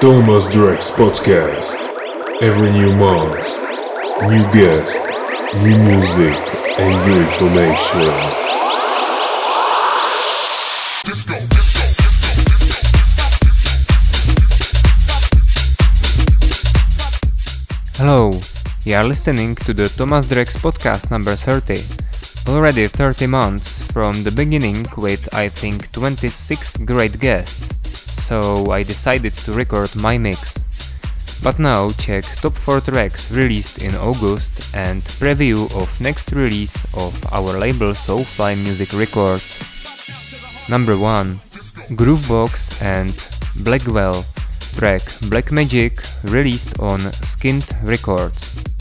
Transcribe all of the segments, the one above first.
Thomas Drex Podcast. Every new month, new guest, new music, and new information. Hello, you are listening to the Thomas Drex podcast number 30. Already 30 months from the beginning with I think 26 great guests, so I decided to record my mix. But now check top 4 tracks released in August and preview of next release of our label Soulfly Music Records. Number 1 Groovebox and Blackwell track Black Magic released on Skint Records.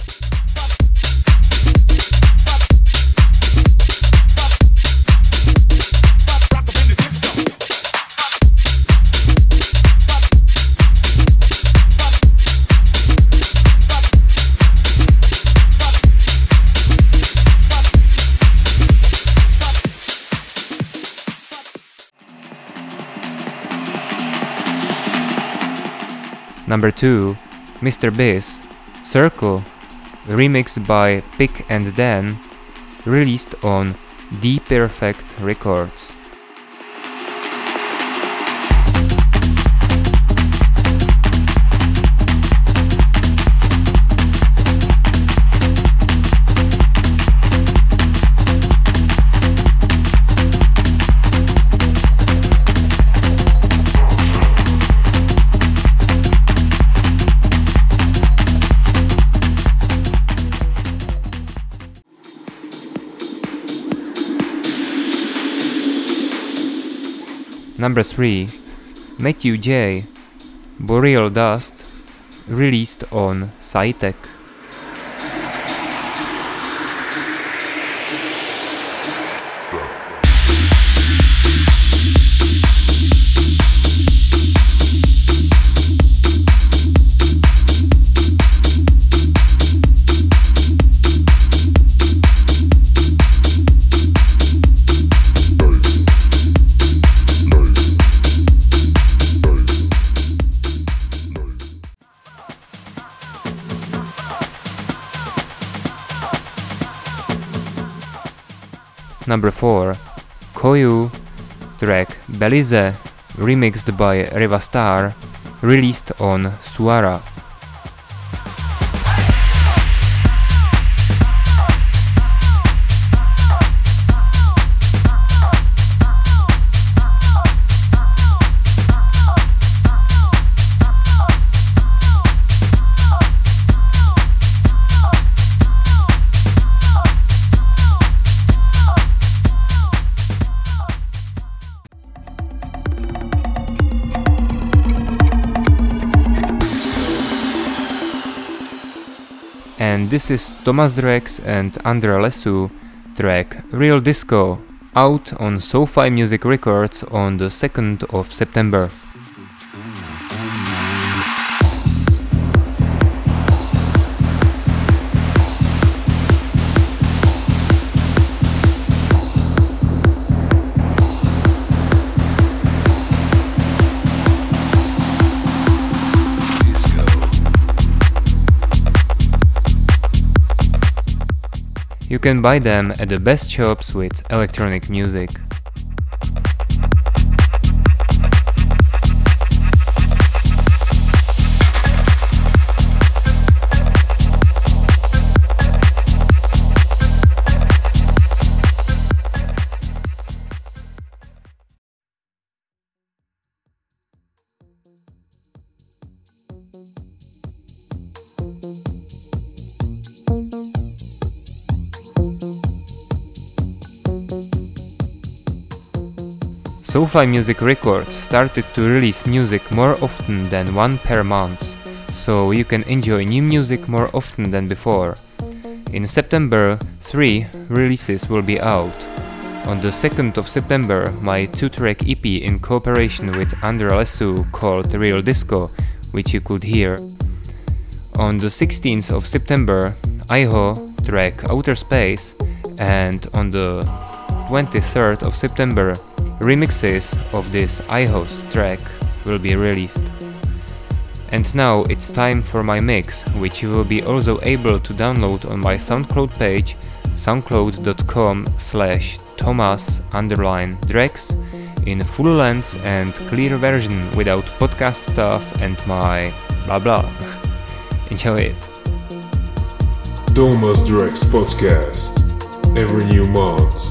Number 2, Mr. Biz, Circle, remixed by Pick and Dan, released on Deeperfect Records. Number 3 Matthew J. Boreal Dust, released on Cytec. Number 4 Koyu track Belize remixed by Riva Star released on Suara. This is Thomas Drex and Andrea Lesu track Real Disco out on SoFi Music Records on the 2nd of September. You can buy them at the best shops with electronic music. SoFi Music Records started to release music more often than one per month, so you can enjoy new music more often than before. In September, three releases will be out. On the 2nd of September, my two track EP in cooperation with Andrea Lesu called Real Disco, which you could hear. On the 16th of September, Iho track Outer Space, and on the 23rd of September, remixes of this iHost track will be released. And now it's time for my mix, which you will be also able to download on my SoundCloud page soundcloud.com slash thomas underline drex in full length and clear version without podcast stuff and my blah blah. Enjoy it. Thomas Drex Podcast. Every new month,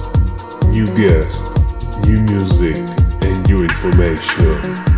new guest, new music, and new information.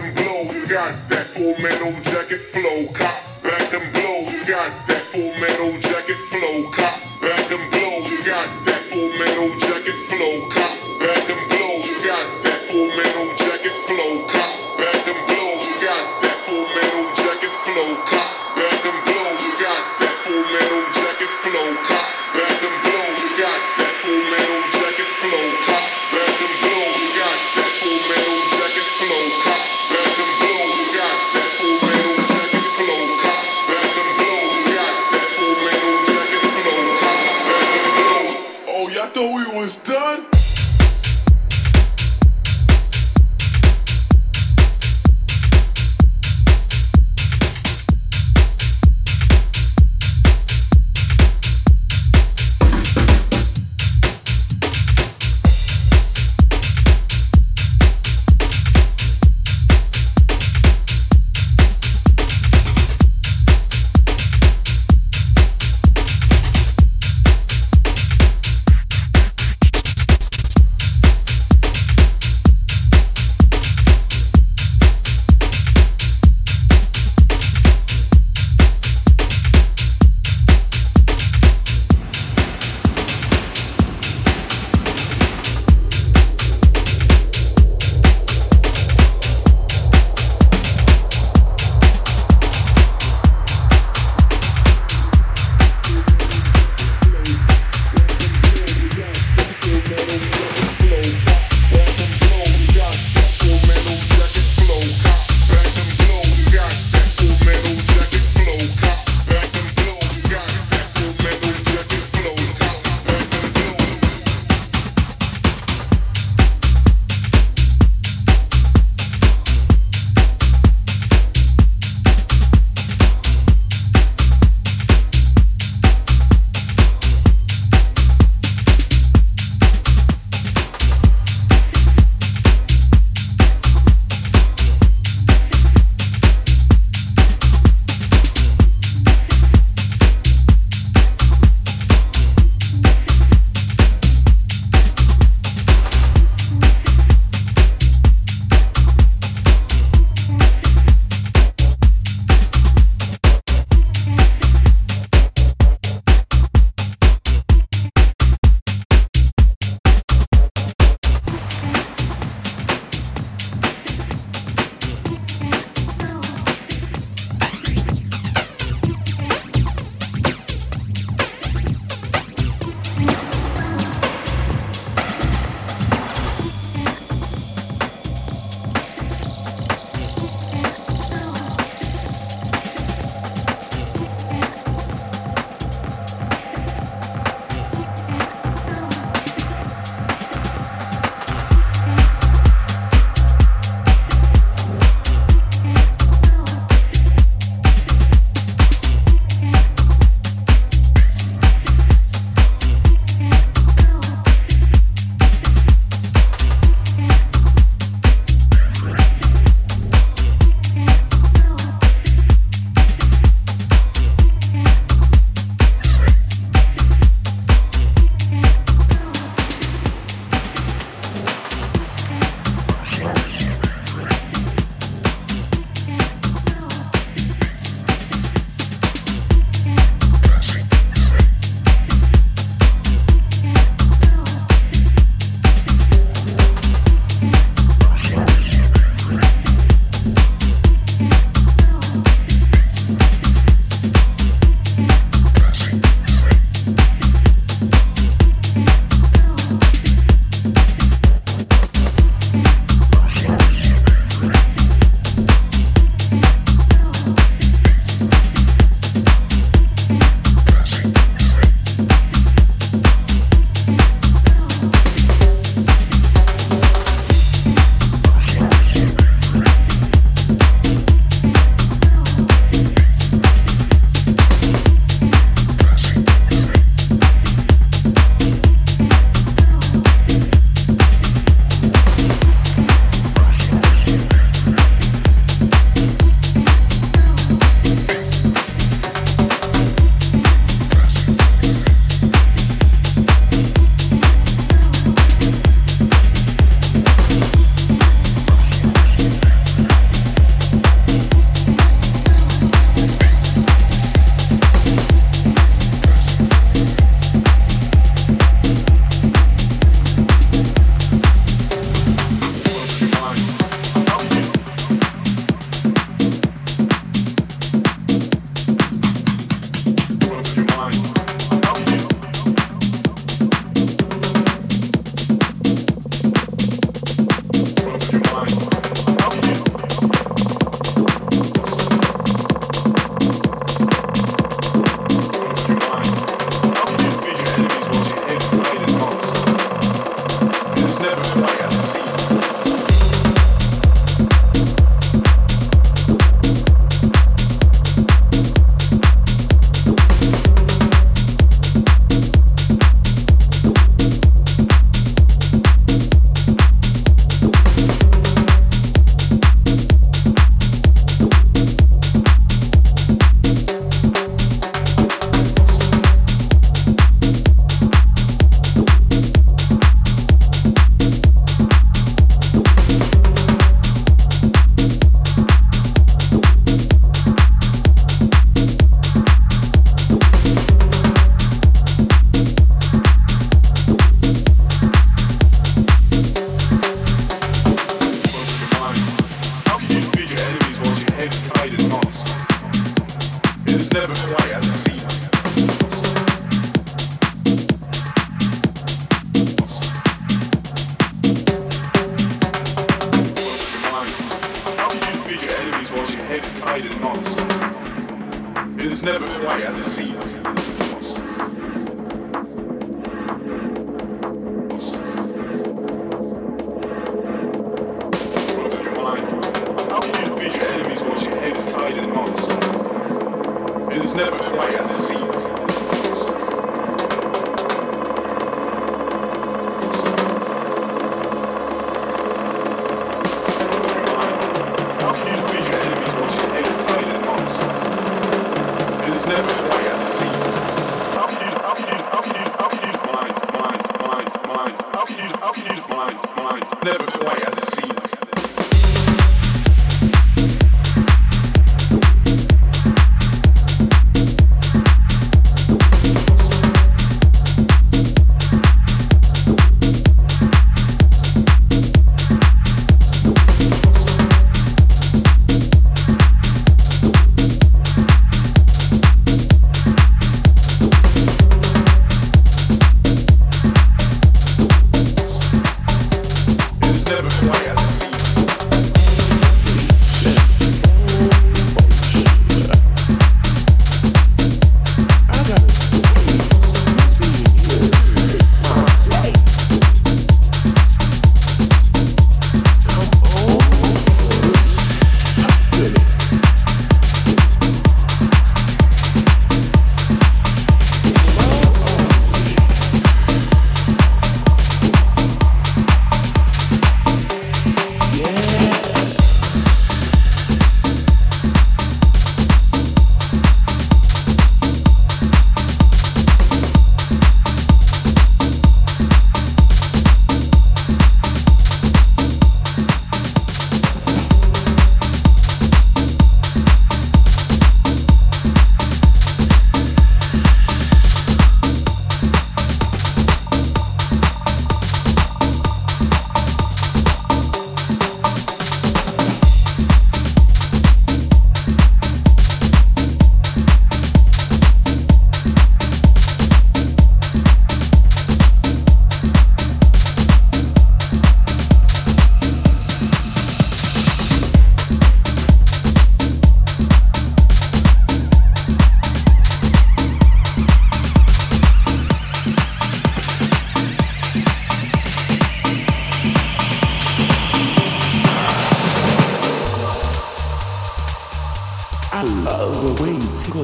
them got. goddamn.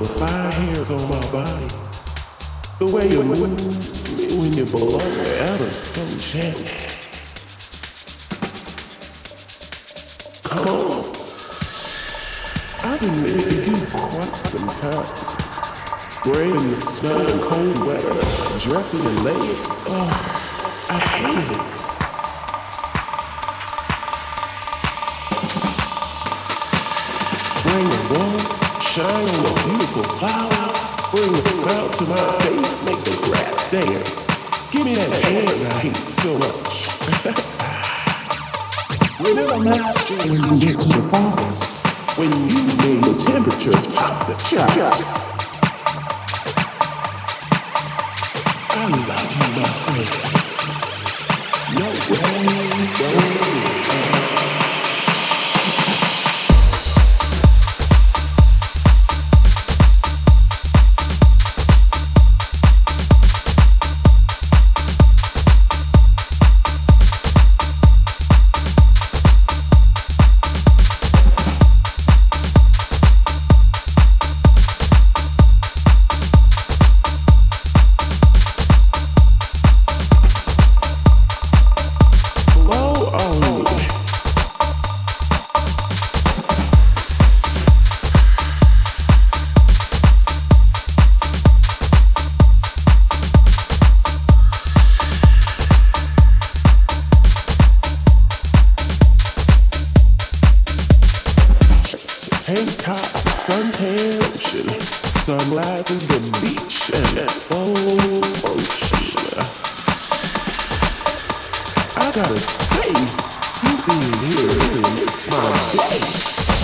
Fire hands on my body. The way you move when you belong wherever so enchanting. Come on. I've been for you quite some time. Braving the snow and cold weather, dressing in lace. Oh, I hated it. Bring the warmth, shine on the beautiful flowers. Bring the smile to my face, make the grass dance. Give me that tan I hate so much. Remember last year when you get to the party, when you made the temperature top the charts. I love you, my friend. tank tops, suntan lotion, sunrises the beach and soul motion. I gotta say, you being here really makes my day.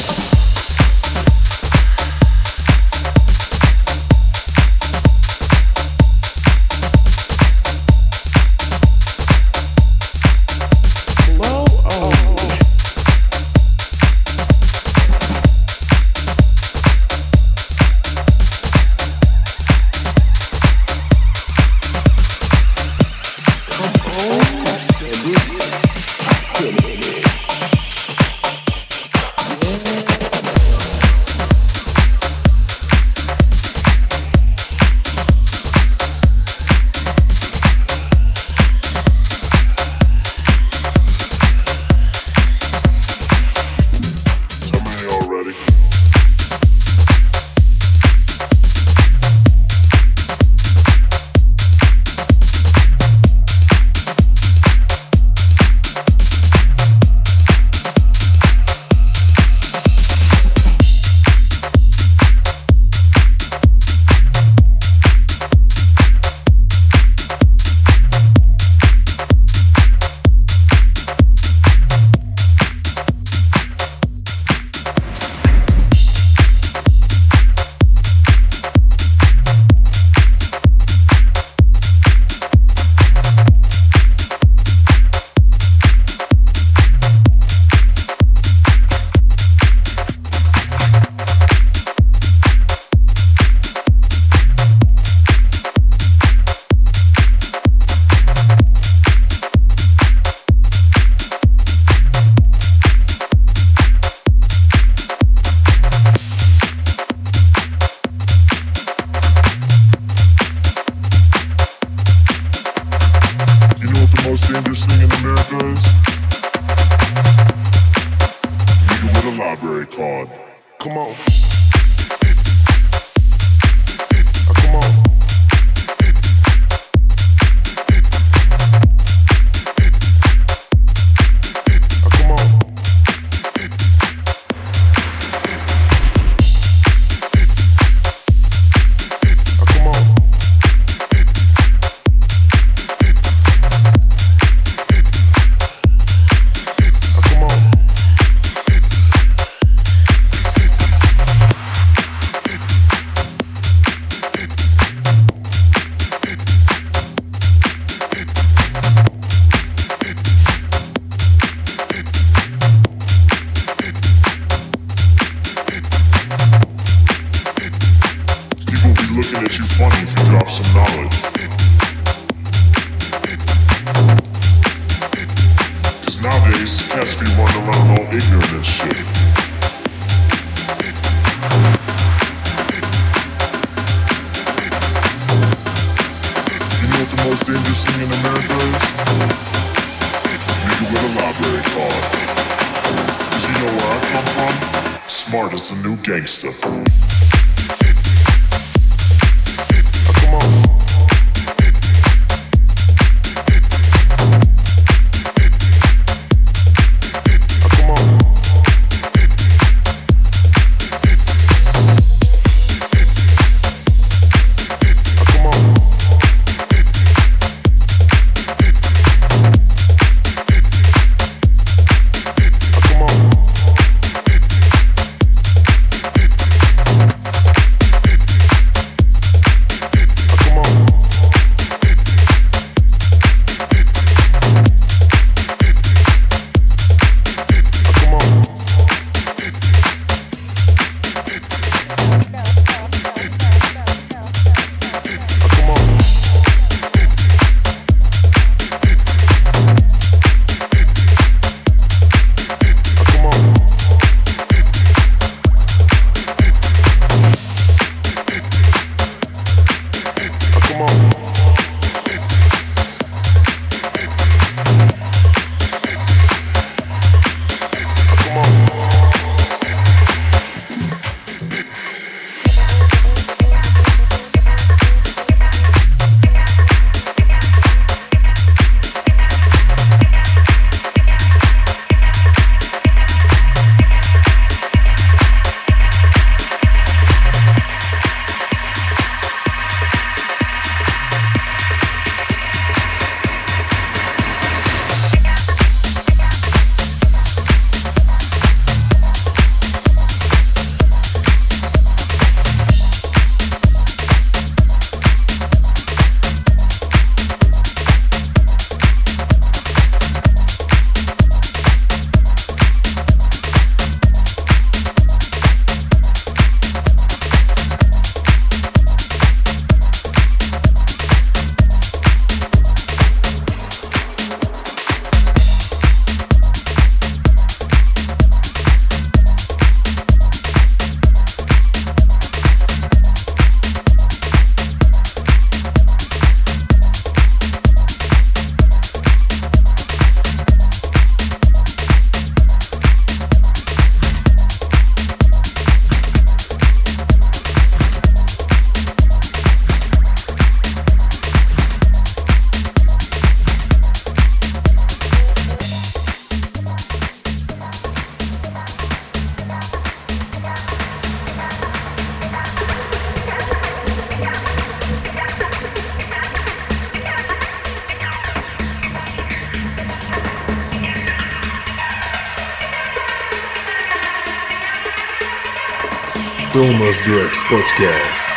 Drex podcast.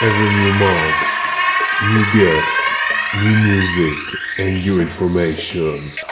Every new month, new guests, new music, and new information.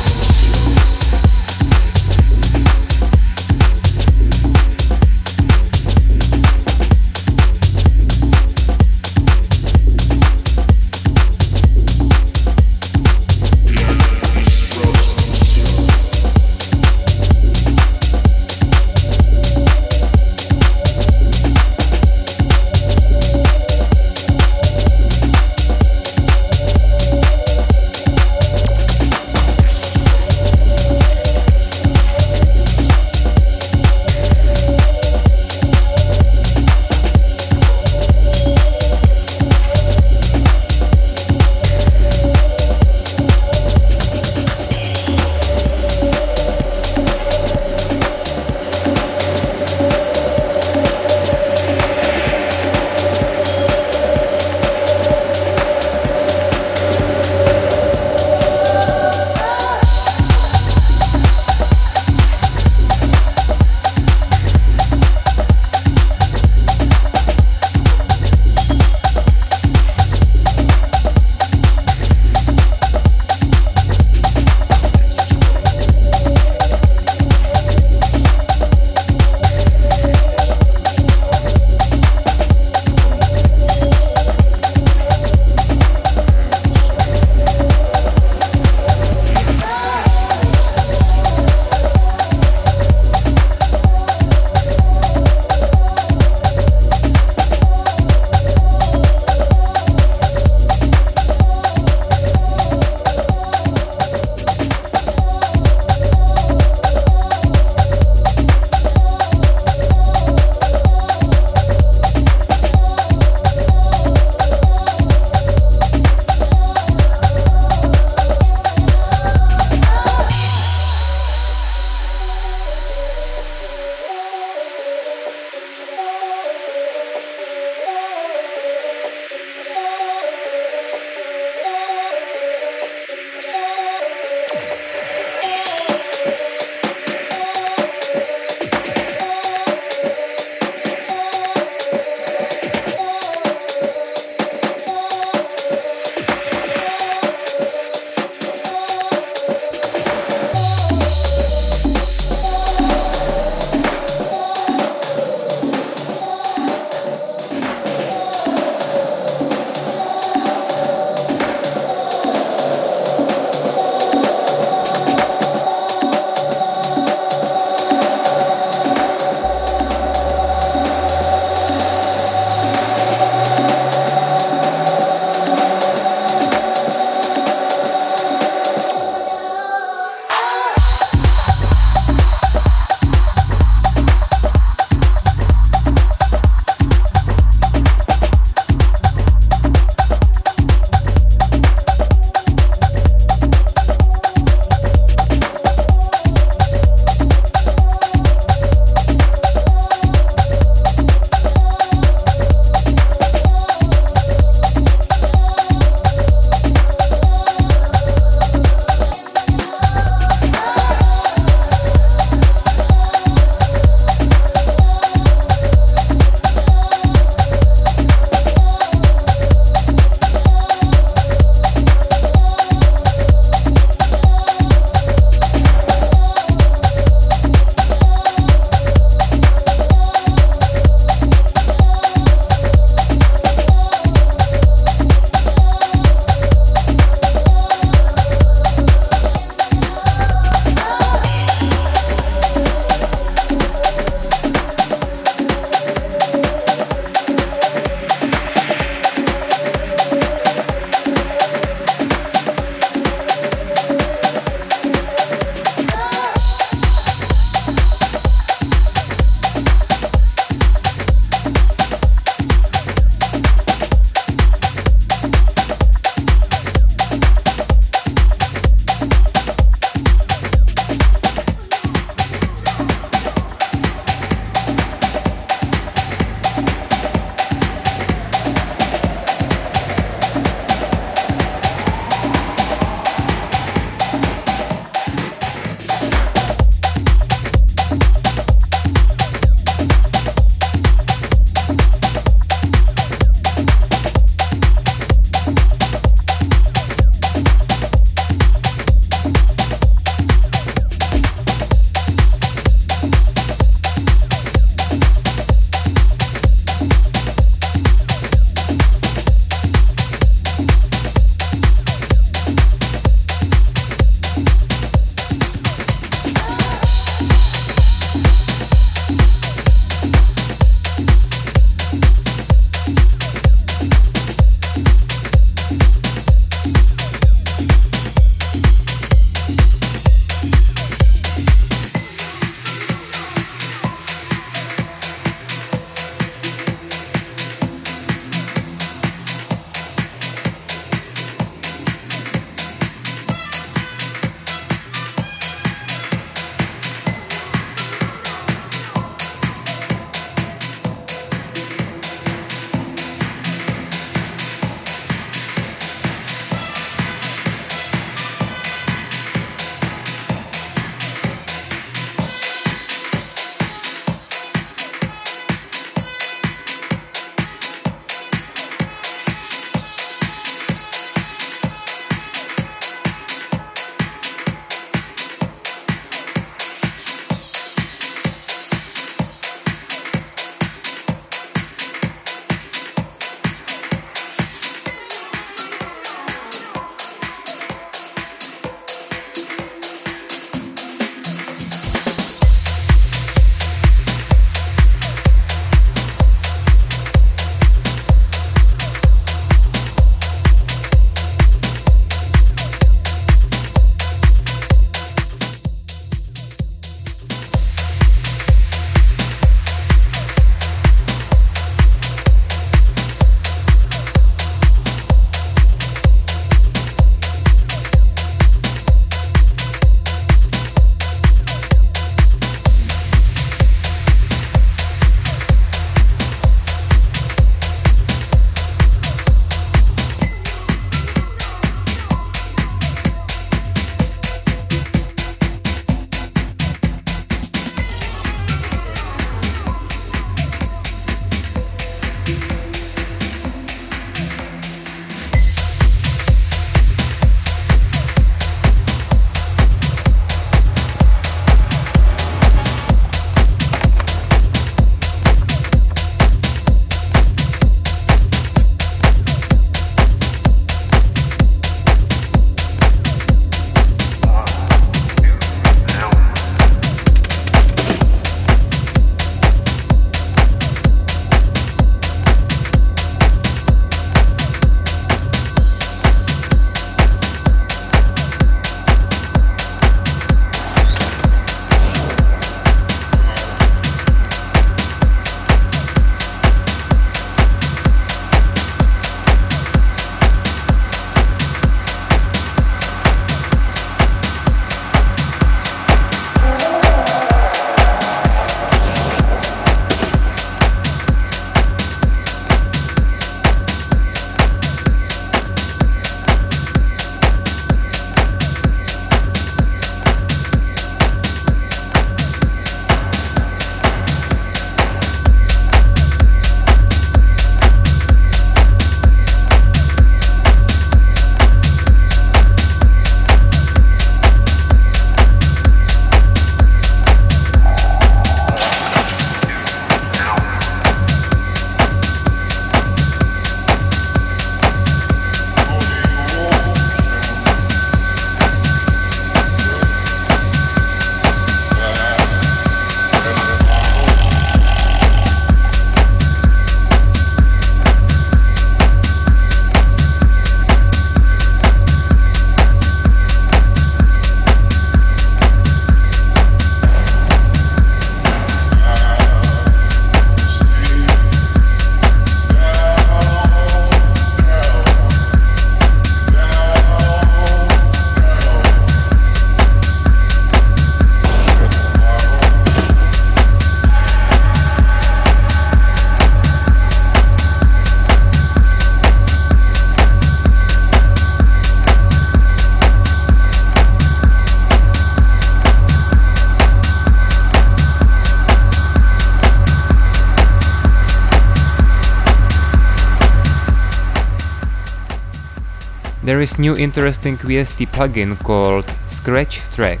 Is new interesting VST plugin called Scratch Track.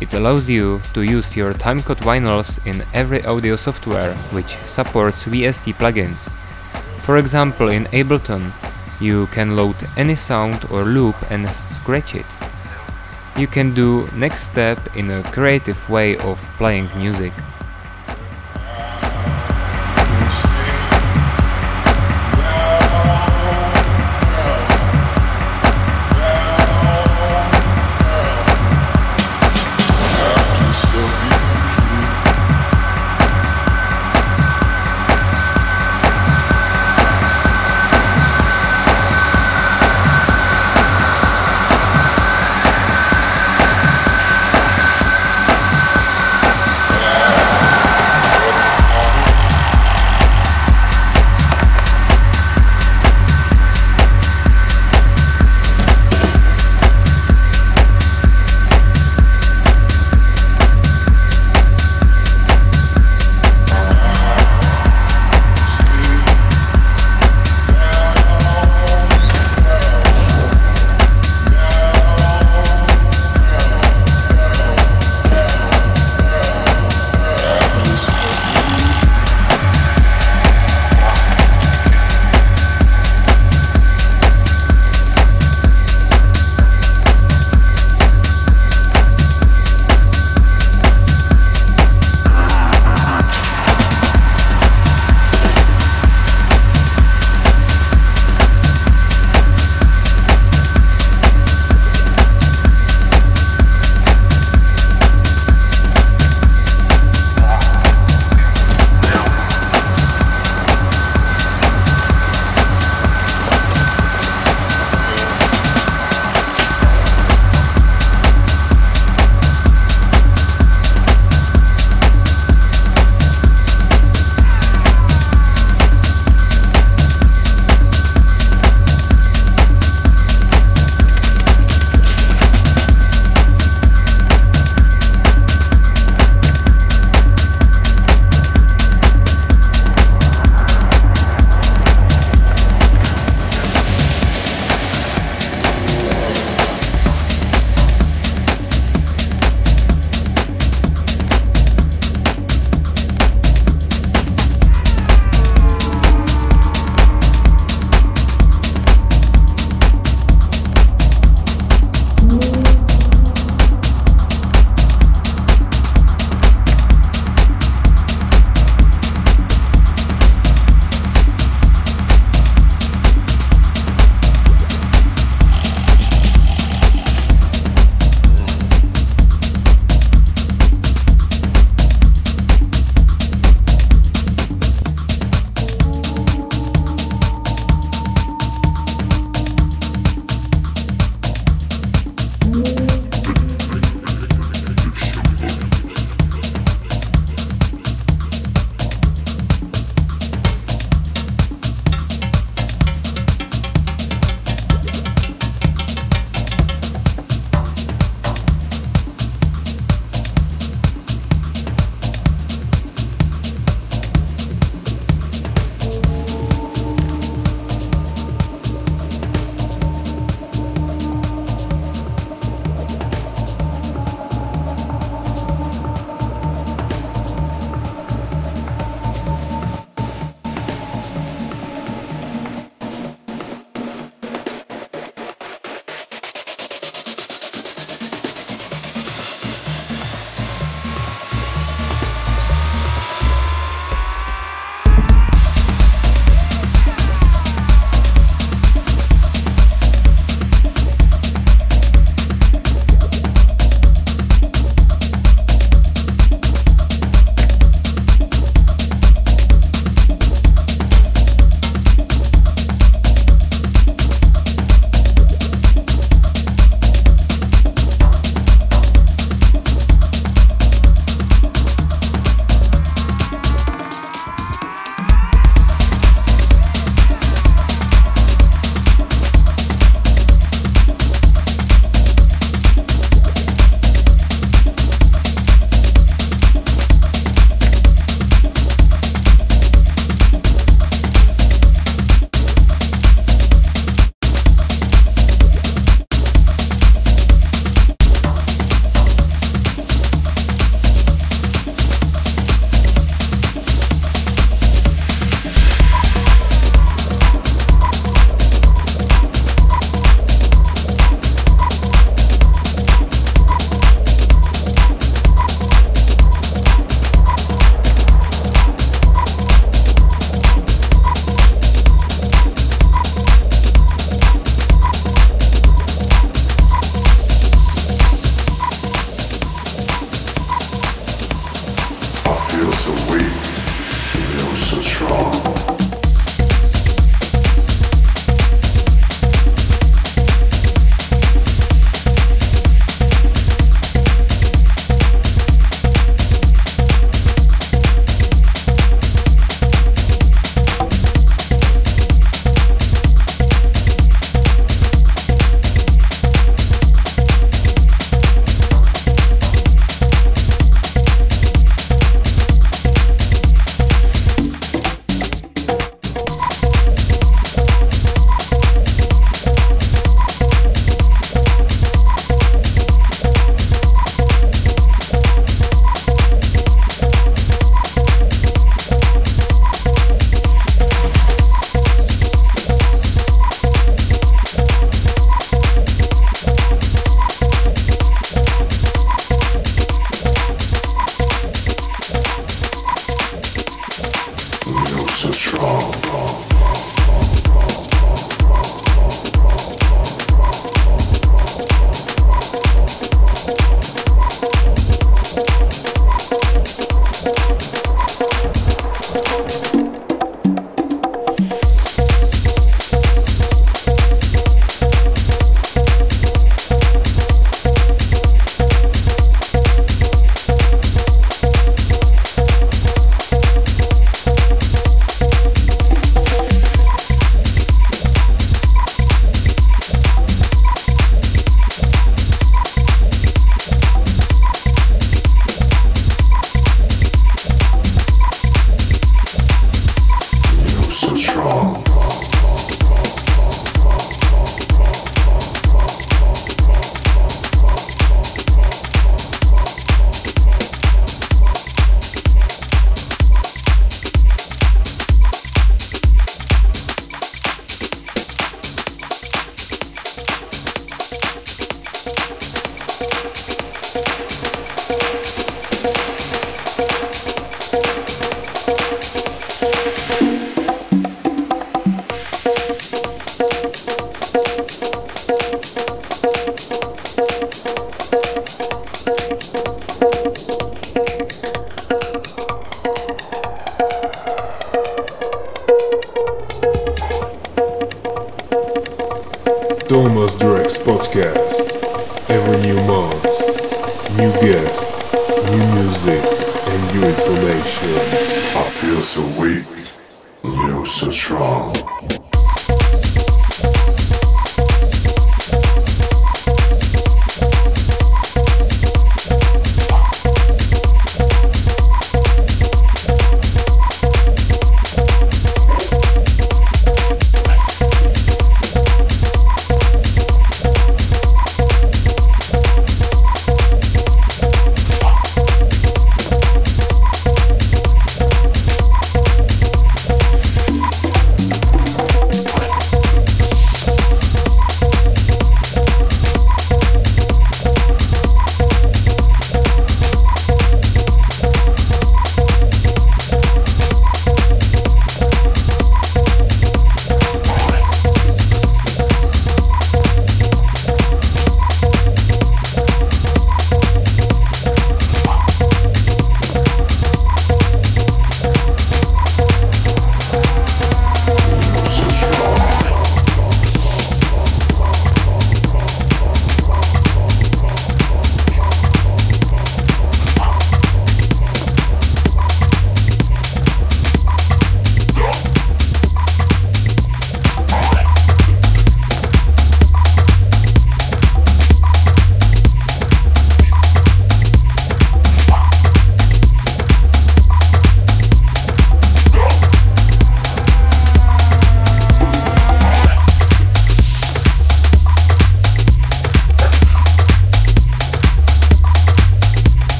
It allows you to use your timecode vinyls in every audio software which supports VST plugins. For example, in Ableton, you can load any sound or loop and scratch it. You can do next step in a creative way of playing music.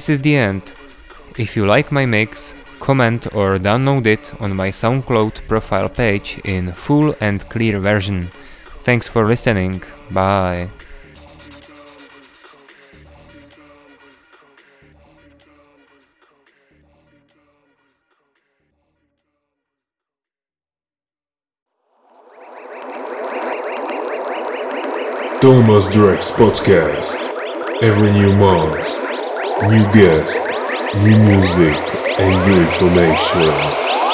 This is the end. If you like my mix, comment or download it on my SoundCloud profile page in full and clear version. Thanks for listening. Bye. Thomas Drex Podcast. Every new month, new guests, new music, and new information.